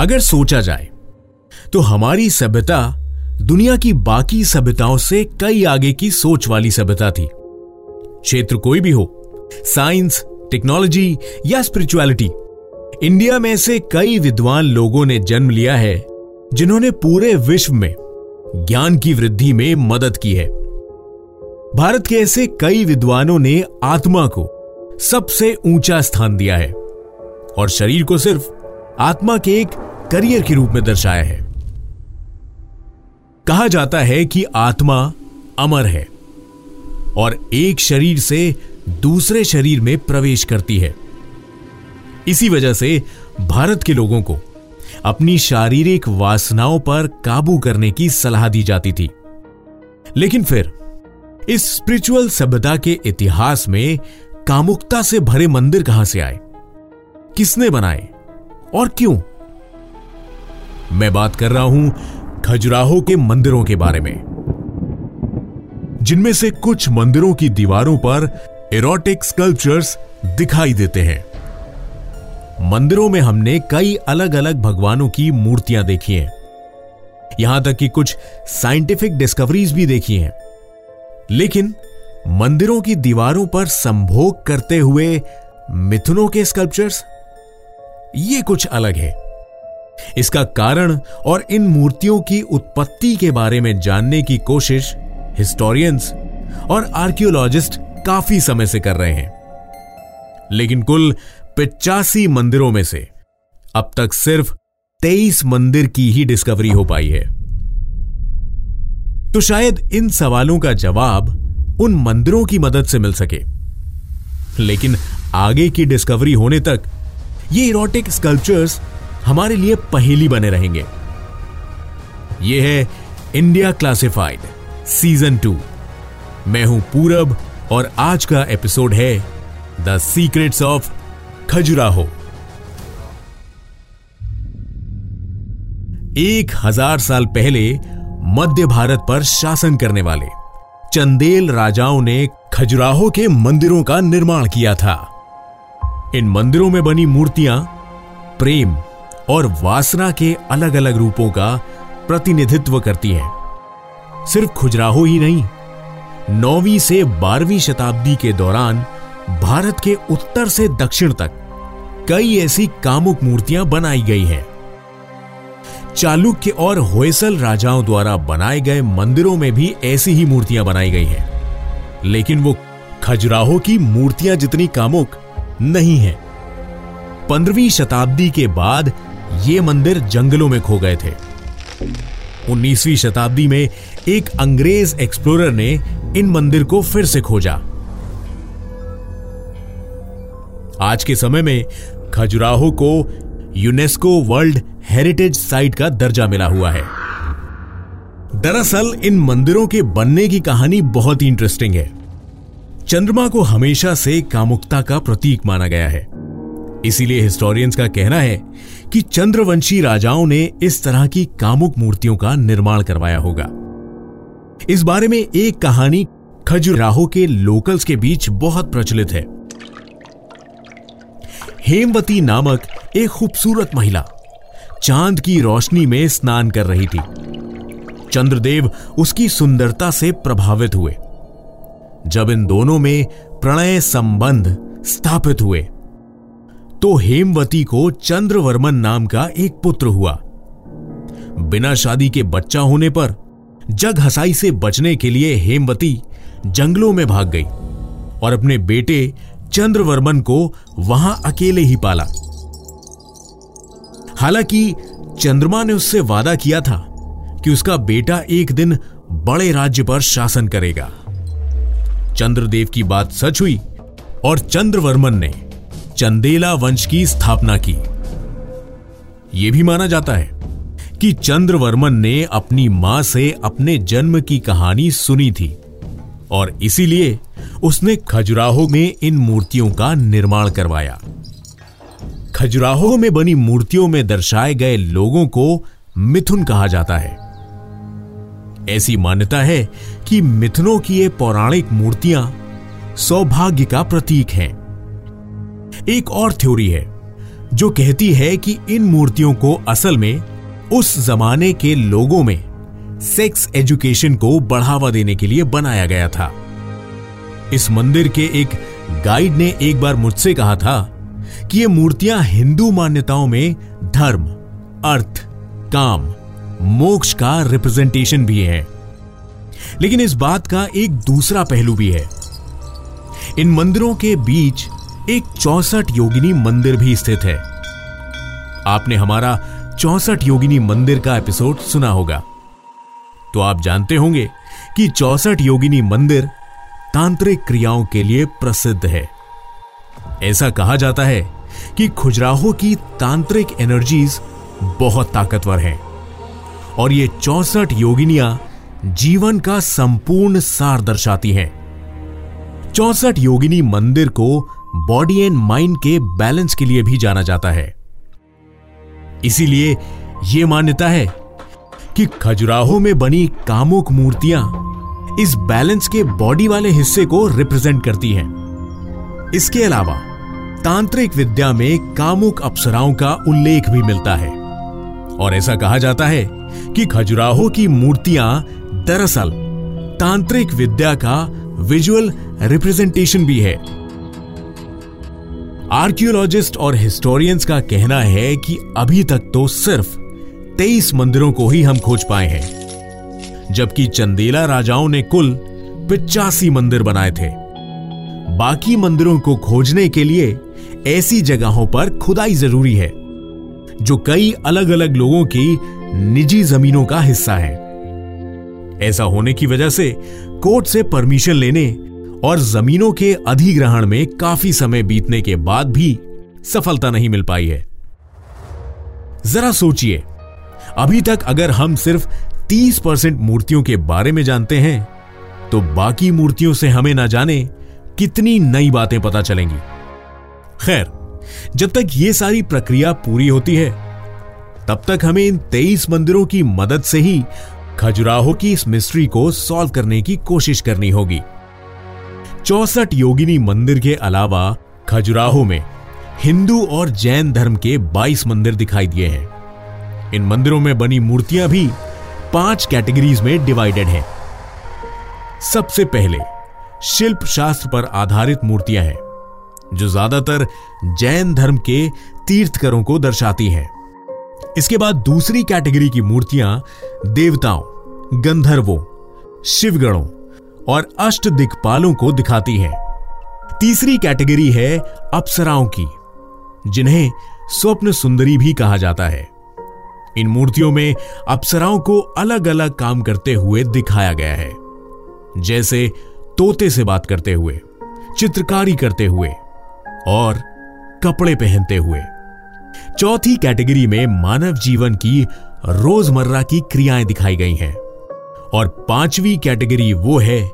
अगर सोचा जाए तो हमारी सभ्यता दुनिया की बाकी सभ्यताओं से कई आगे की सोच वाली सभ्यता थी। क्षेत्र कोई भी हो, साइंस, टेक्नोलॉजी या स्पिरिचुअलिटी, इंडिया में से कई विद्वान लोगों ने जन्म लिया है, जिन्होंने पूरे विश्व में ज्ञान की वृद्धि में मदद की है। भारत के ऐसे कई विद्वानों ने आत्मा को सबसे ऊँचा स्थान दिया है, और शरीर को सिर्फ़ आत्मा के एक करियर के रूप में दर्शाया है। कहा जाता है कि आत्मा अमर है और एक शरीर से दूसरे शरीर में प्रवेश करती है। इसी वजह से भारत के लोगों को अपनी शारीरिक वासनाओं पर काबू करने की सलाह दी जाती थी। लेकिन फिर इस स्पिरिचुअल सभ्यता के इतिहास में कामुकता से भरे मंदिर कहाँ से आए? किसने बनाए और क्यों? मैं बात कर रहा हूँ खजुराहो के मंदिरों के बारे में। जिनमें से कुछ मंदिरों की दीवारों पर एरोटिक स्कल्पचर्स दिखाई देते हैं। मंदिरों में हमने कई अलग अलग भगवानों की मूर्तियाँ देखी हैं। यहाँ तक कि कुछ साइंटिफिक डिस्कवरीज भी देखी हैं। लेकिन मंदिरों की दीवारों पर संभोग करते हुए मिथुनों के स्कल्पचर्स ये कुछ अलग है। इसका कारण और इन मूर्तियों की उत्पत्ति के बारे में जानने की कोशिश हिस्टोरियंस और आर्कियोलॉजिस्ट काफ़ी समय से कर रहे हैं। लेकिन कुल पिचासी मंदिरों में से अब तक सिर्फ़ तेईस मंदिर की ही डिस्कवरी हो पाई है। तो शायद इन सवालों का जवाब उन मंदिरों की मदद से मिल सके। लेकिन आगे की डिस्कवरी होने तक ये इरोटिक स्कल्पचर्स हमारे लिए पहेली बने रहेंगे। यह है इंडिया क्लासिफाइड सीज़न टू मैं हूँ पूरब और आज का एपिसोड है द सीक्रेट्स ऑफ़ खजुराहो। एक हज़ार साल पहले मध्य भारत पर शासन करने वाले चंदेल राजाओं ने खजुराहो के मंदिरों का निर्माण किया था। इन मंदिरों में बनी मूर्तियाँ, प्रेम और वासना के अलग अलग रूपों का प्रतिनिधित्व करती हैं। सिर्फ़ खुजराहो ही नहीं, नौवीं से बारहवीं शताब्दी के दौरान भारत के उत्तर से दक्षिण तक कई ऐसी कामुक मूर्तियाँ बनाई गई हैं। चालुक्य और होयसल राजाओं द्वारा बनाए गए मंदिरों में भी ऐसी ही मूर्तियाँ बनाई गई हैं। लेकिन वो खजुराहो की मूर्तियाँ जितनी कामुक नहीं है। पंद्रहवीं शताब्दी के बाद ये मंदिर जंगलों में खो गए थे। 19वीं शताब्दी में एक अंग्रेज़ एक्सप्लोरर ने इन मंदिर को फिर से खोजा। आज के समय में खजुराहो को यूनेस्को वर्ल्ड हेरिटेज साइट का दर्जा मिला हुआ है। दरअसल इन मंदिरों के बनने की कहानी बहुत ही इंटरेस्टिंग है। चंद्रमा को हमेशा से कामुकता का प्रतीक माना गया है। इसीलिए हिस्टोरियंस का कहना है कि चंद्रवंशी राजाओं ने इस तरह की कामुक मूर्तियों का निर्माण करवाया होगा। इस बारे में एक कहानी खजुराहो के लोकल्स के बीच बहुत प्रचलित है। हेमवती नामक एक खूबसूरत महिला चाँद की रोशनी में स्नान कर रही थी। चंद्रदेव उसकी सुंदरता से प्रभावित हुए। जब इन दोनों में प्रणय संबंध स्थापित हुए तो हेमवती को चंद्रवर्मन नाम का एक पुत्र हुआ। बिना शादी के बच्चा होने पर जग हसाई से बचने के लिए हेमवती जंगलों में भाग गई और अपने बेटे चंद्रवर्मन को वहाँ अकेले ही पाला। हालाँकि चंद्रमा ने उससे वादा किया था कि उसका बेटा एक दिन बड़े राज्य पर शासन करेगा। चंद्रदेव की बात सच हुई और चंद्रवर्मन ने चंदेला वंश की स्थापना की। यह भी माना जाता है कि चंद्रवर्मन ने अपनी माँ से अपने जन्म की कहानी सुनी थी और इसीलिए उसने खजुराहो में इन मूर्तियों का निर्माण करवाया। खजुराहो में बनी मूर्तियों में दर्शाए गए लोगों को मिथुन कहा जाता है। ऐसी मान्यता है कि मिथुनों की ये पौराणिक मूर्तियाँ सौभाग्य का प्रतीक हैं। एक और थ्योरी है, जो कहती है कि इन मूर्तियों को असल में उस जमाने के लोगों में सेक्स एजुकेशन को बढ़ावा देने के लिए बनाया गया था। इस मंदिर के एक गाइड ने एक बार मुझसे कहा था कि ये मूर्तियाँ हिंदू मान्यताओं में धर्म, अर्थ, काम, मोक्ष का रिप्रेजेंटेशन भी है। लेकिन इस बात का एक दूसरा पहलू भी है। इन मंदिरों के बीच एक चौसठ योगिनी मंदिर भी स्थित है। आपने हमारा चौसठ योगिनी मंदिर का एपिसोड सुना होगा। तो आप जानते होंगे कि चौसठ योगिनी मंदिर तांत्रिक क्रियाओं के लिए प्रसिद्ध है। ऐसा कहा जाता है कि खुजराहो की तांत्रिक एनर्जीज बहुत ताकतवर हैं और ये चौसठ योगिनियाँ जीवन का संपूर्ण सार दर्शाती हैं। चौसठ योगिनी मंदिर को बॉडी एंड माइंड के बैलेंस के लिए भी जाना जाता है। इसीलिए यह मान्यता है कि खजुराहो में बनी कामुक मूर्तियाँ इस बैलेंस के बॉडी वाले हिस्से को रिप्रेजेंट करती हैं। इसके अलावा, तांत्रिक विद्या में कामुक अप्सराओं का उल्लेख भी मिलता है। और ऐसा कहा जाता है कि खजुराहो की मूर्तियाँ दरअसल तांत्रिक विद्या का विजुअल रिप्रेजेंटेशन भी है। आर्कियोलॉजिस्ट और हिस्टोरियंस का कहना है कि अभी तक तो सिर्फ़ तेईस मंदिरों को ही हम खोज पाए हैं, जबकि चंदेला राजाओं ने कुल पिचासी मंदिर बनाए थे। बाकी मंदिरों को खोजने के लिए ऐसी जगहों पर खुदाई ज़रूरी है, जो कई अलग अलग लोगों की निजी जमीनों का हिस्सा है। ऐसा होने की वजह से कोर्ट से परमिशन लेने और जमीनों के अधिग्रहण में काफ़ी समय बीतने के बाद भी सफलता नहीं मिल पाई है। जरा सोचिए, अभी तक अगर हम सिर्फ़ 30 परसेंट मूर्तियों के बारे में जानते हैं तो बाकी मूर्तियों से हमें ना जाने कितनी नई बातें पता चलेंगी। खैर, जब तक यह सारी प्रक्रिया पूरी होती है, तब तक हमें इन तेईस मंदिरों की मदद से ही खजुराहो की इस मिस्ट्री को सॉल्व करने की कोशिश करनी होगी। चौसठ योगिनी मंदिर के अलावा खजुराहो में हिंदू और जैन धर्म के 22 मंदिर दिखाई दिए हैं। इन मंदिरों में बनी मूर्तियाँ भी पाँच कैटेगरीज में डिवाइडेड हैं। सबसे पहले शिल्प शास्त्र पर आधारित मूर्तियाँ हैं, जो ज़्यादातर जैन धर्म के तीर्थकरों को दर्शाती हैं। इसके बाद दूसरी कैटेगरी की मूर्तियाँ देवताओं, गंधर्वों, शिवगणों और अष्ट दिक्पालों को दिखाती है। तीसरी कैटेगरी है अप्सराओं की, जिन्हें स्वप्न सुंदरी भी कहा जाता है। इन मूर्तियों में अप्सराओं को अलग अलग काम करते हुए दिखाया गया है। जैसे तोते से बात करते हुए, चित्रकारी करते हुए और कपड़े पहनते हुए। चौथी कैटेगरी में मानव जीवन की रोज़मर्रा की क्रियाएँ दिखाई गई हैं। और पांचवी कैटेगरी वो है,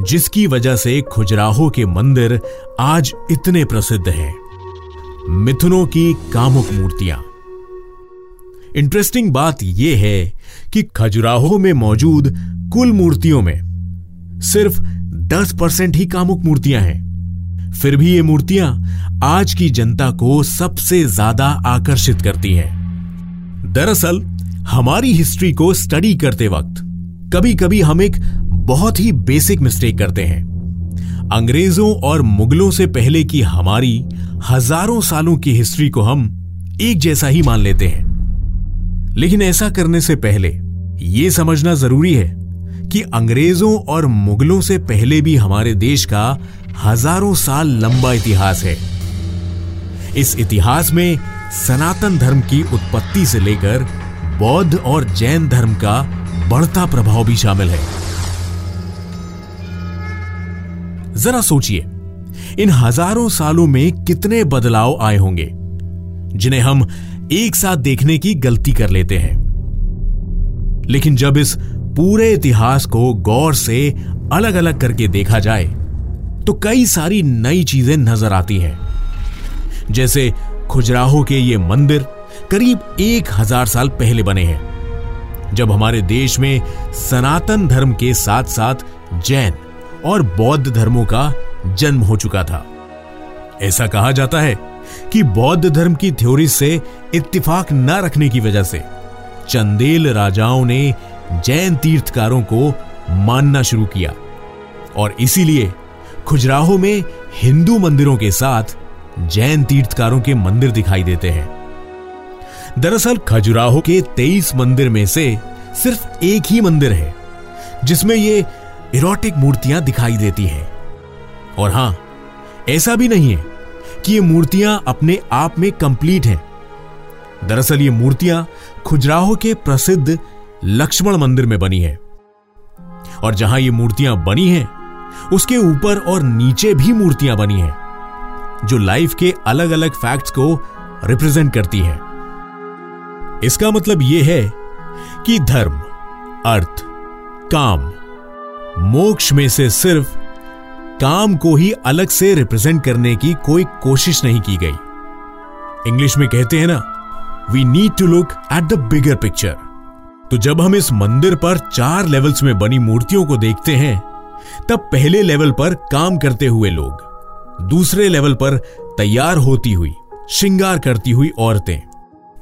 जिसकी वजह से खुजराहो के मंदिर आज इतने प्रसिद्ध हैं। मिथुनों की कामुक मूर्तियाँ। इंटरेस्टिंग बात यह है कि खजुराहो में मौजूद कुल मूर्तियों में सिर्फ़ 10 परसेंट ही कामुक मूर्तियाँ हैं। फिर भी ये मूर्तियाँ आज की जनता को सबसे ज़्यादा आकर्षित करती हैं। दरअसल, हमारी हिस्ट्री को स्टडी करते वक्त कभी कभी हम एक बहुत ही बेसिक मिस्टेक करते हैं। अंग्रेज़ों और मुगलों से पहले की हमारी हज़ारों सालों की हिस्ट्री को हम एक जैसा ही मान लेते हैं। लेकिन ऐसा करने से पहले यह समझना ज़रूरी है कि अंग्रेज़ों और मुगलों से पहले भी हमारे देश का हज़ारों साल लंबा इतिहास है। इस इतिहास में सनातन धर्म की उत्पत्ति से लेकर बौद्ध और जैन धर्म का बढ़ता प्रभाव भी शामिल है। जरा सोचिए, इन हज़ारों सालों में कितने बदलाव आए होंगे, जिन्हें हम एक साथ देखने की गलती कर लेते हैं। लेकिन जब इस पूरे इतिहास को गौर से अलग अलग करके देखा जाए तो कई सारी नई चीज़ें नज़र आती हैं। जैसे खुजराहो के ये मंदिर करीब एक हज़ार साल पहले बने हैं। जब हमारे देश में सनातन धर्म के साथ साथ जैन और बौद्ध धर्मों का जन्म हो चुका था। ऐसा कहा जाता है कि बौद्ध धर्म की थ्योरी से इत्तेफाक न रखने की वजह से चंदेल राजाओं ने जैन तीर्थकारों को मानना शुरू किया और इसीलिए खुजराहो में हिंदू मंदिरों के साथ जैन तीर्थकारों के मंदिर दिखाई देते हैं। दरअसल खजुराहो के 23 मंदिर में से सिर्फ़ एक ही मंदिर है, जिसमें ये इरोटिक मूर्तियाँ दिखाई देती हैं। और हाँ, ऐसा भी नहीं है कि ये मूर्तियाँ अपने आप में कंप्लीट हैं। दरअसल ये मूर्तियाँ खुजराहो के प्रसिद्ध लक्ष्मण मंदिर में बनी है। और जहाँ ये मूर्तियाँ बनी हैं, उसके ऊपर और नीचे भी मूर्तियाँ बनी हैं, जो लाइफ के अलग अलग फैक्ट्स को रिप्रेजेंट करती हैं। इसका मतलब यह है कि धर्म, अर्थ, काम, मोक्ष में से सिर्फ़ काम को ही अलग से रिप्रेजेंट करने की कोई कोशिश नहीं की गई। इंग्लिश में कहते हैं ना we need to look at the bigger picture तो जब हम इस मंदिर पर चार लेवल्स में बनी मूर्तियों को देखते हैं, तब पहले लेवल पर काम करते हुए लोग, दूसरे लेवल पर तैयार होती हुई, श्रृंगार करती हुई औरतें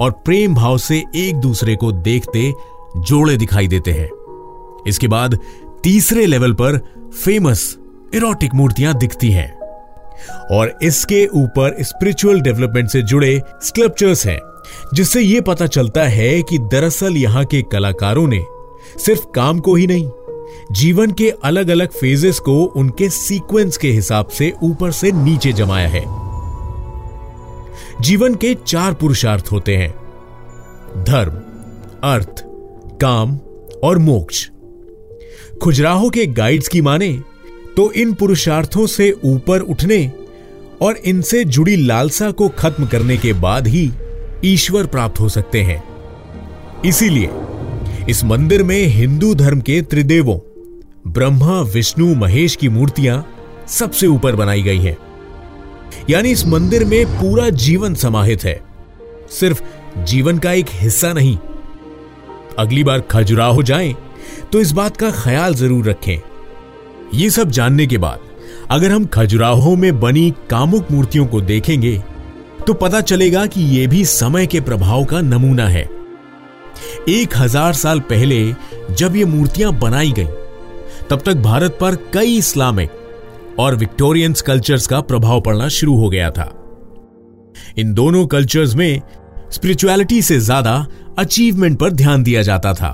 और प्रेम भाव से एक दूसरे को देखते जोड़े दिखाई देते हैं। इसके बाद तीसरे लेवल पर फ़ेमस इरोटिक मूर्तियाँ दिखती हैं। और इसके ऊपर स्पिरिचुअल डेवलपमेंट से जुड़े स्कल्पचर्स हैं, जिससे यह पता चलता है कि दरअसल यहाँ के कलाकारों ने सिर्फ़ काम को ही नहीं, जीवन के अलग अलग फेजेस को उनके सीक्वेंस के हिसाब से ऊपर से नीचे जमाया है। जीवन के चार पुरुषार्थ होते हैं। धर्म, अर्थ, काम और मोक्ष। खुजराहो के गाइड्स की माने तो इन पुरुषार्थों से ऊपर उठने और इनसे जुड़ी लालसा को खत्म करने के बाद ही ईश्वर प्राप्त हो सकते हैं। इसीलिए इस मंदिर में हिंदू धर्म के त्रिदेवों, ब्रह्मा, विष्णु, महेश की मूर्तियाँ सबसे ऊपर बनाई गई हैं। यानी इस मंदिर में पूरा जीवन समाहित है। सिर्फ़ जीवन का एक हिस्सा नहीं। अगली बार खजुराहो जाएँ तो इस बात का ख्याल ज़रूर रखें। ये सब जानने के बाद, अगर हम खजुराहो में बनी कामुक मूर्तियों को देखेंगे तो पता चलेगा कि यह भी समय के प्रभाव का नमूना है। एक हज़ार साल पहले जब ये मूर्तियाँ बनाई गई, तब तक भारत पर कई इस्लामिक और विक्टोरियन कल्चर्स का प्रभाव पड़ना शुरू हो गया था। इन दोनों कल्चर्स में स्पिरिचुअलिटी से ज़्यादा अचीवमेंट पर ध्यान दिया जाता था।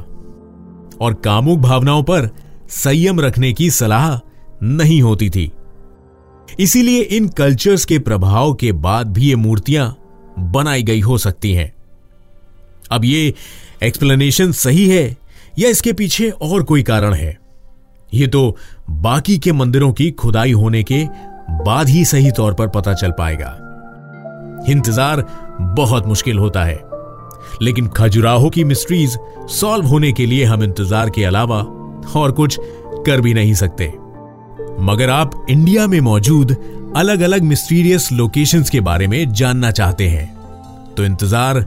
और कामुक भावनाओं पर संयम रखने की सलाह नहीं होती थी। इसीलिए इन कल्चर्स के प्रभाव के बाद भी ये मूर्तियाँ बनाई गई हो सकती हैं। अब ये एक्सप्लेनेशन सही है या इसके पीछे और कोई कारण है? ये तो बाकी के मंदिरों की खुदाई होने के बाद ही सही तौर पर पता चल पाएगा। इंतज़ार बहुत मुश्किल होता है। लेकिन खजुराहो की मिस्ट्रीज सॉल्व होने के लिए हम इंतज़ार के अलावा और कुछ कर भी नहीं सकते। मगर आप इंडिया में मौजूद अलग अलग मिस्टीरियस लोकेशंस के बारे में जानना चाहते हैं तो इंतज़ार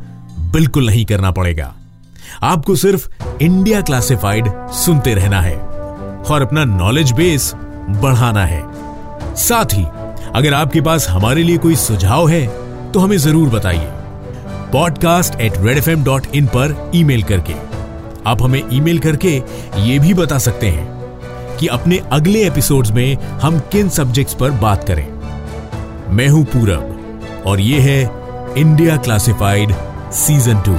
बिल्कुल नहीं करना पड़ेगा। आपको सिर्फ़ इंडिया क्लासिफाइड सुनते रहना है। और अपना नॉलेज बेस बढ़ाना है। साथ ही, अगर आपके पास हमारे लिए कोई सुझाव है तो हमें ज़रूर बताइए। Podcast at Red FM dot in इन पर ईमेल करके। आप हमें ईमेल करके ये भी बता सकते हैं कि अपने अगले एपिसोड्स में हम किन सब्जेक्ट्स पर बात करें। मैं हूँ पूरब और ये है इंडिया क्लासिफाइड सीज़न टू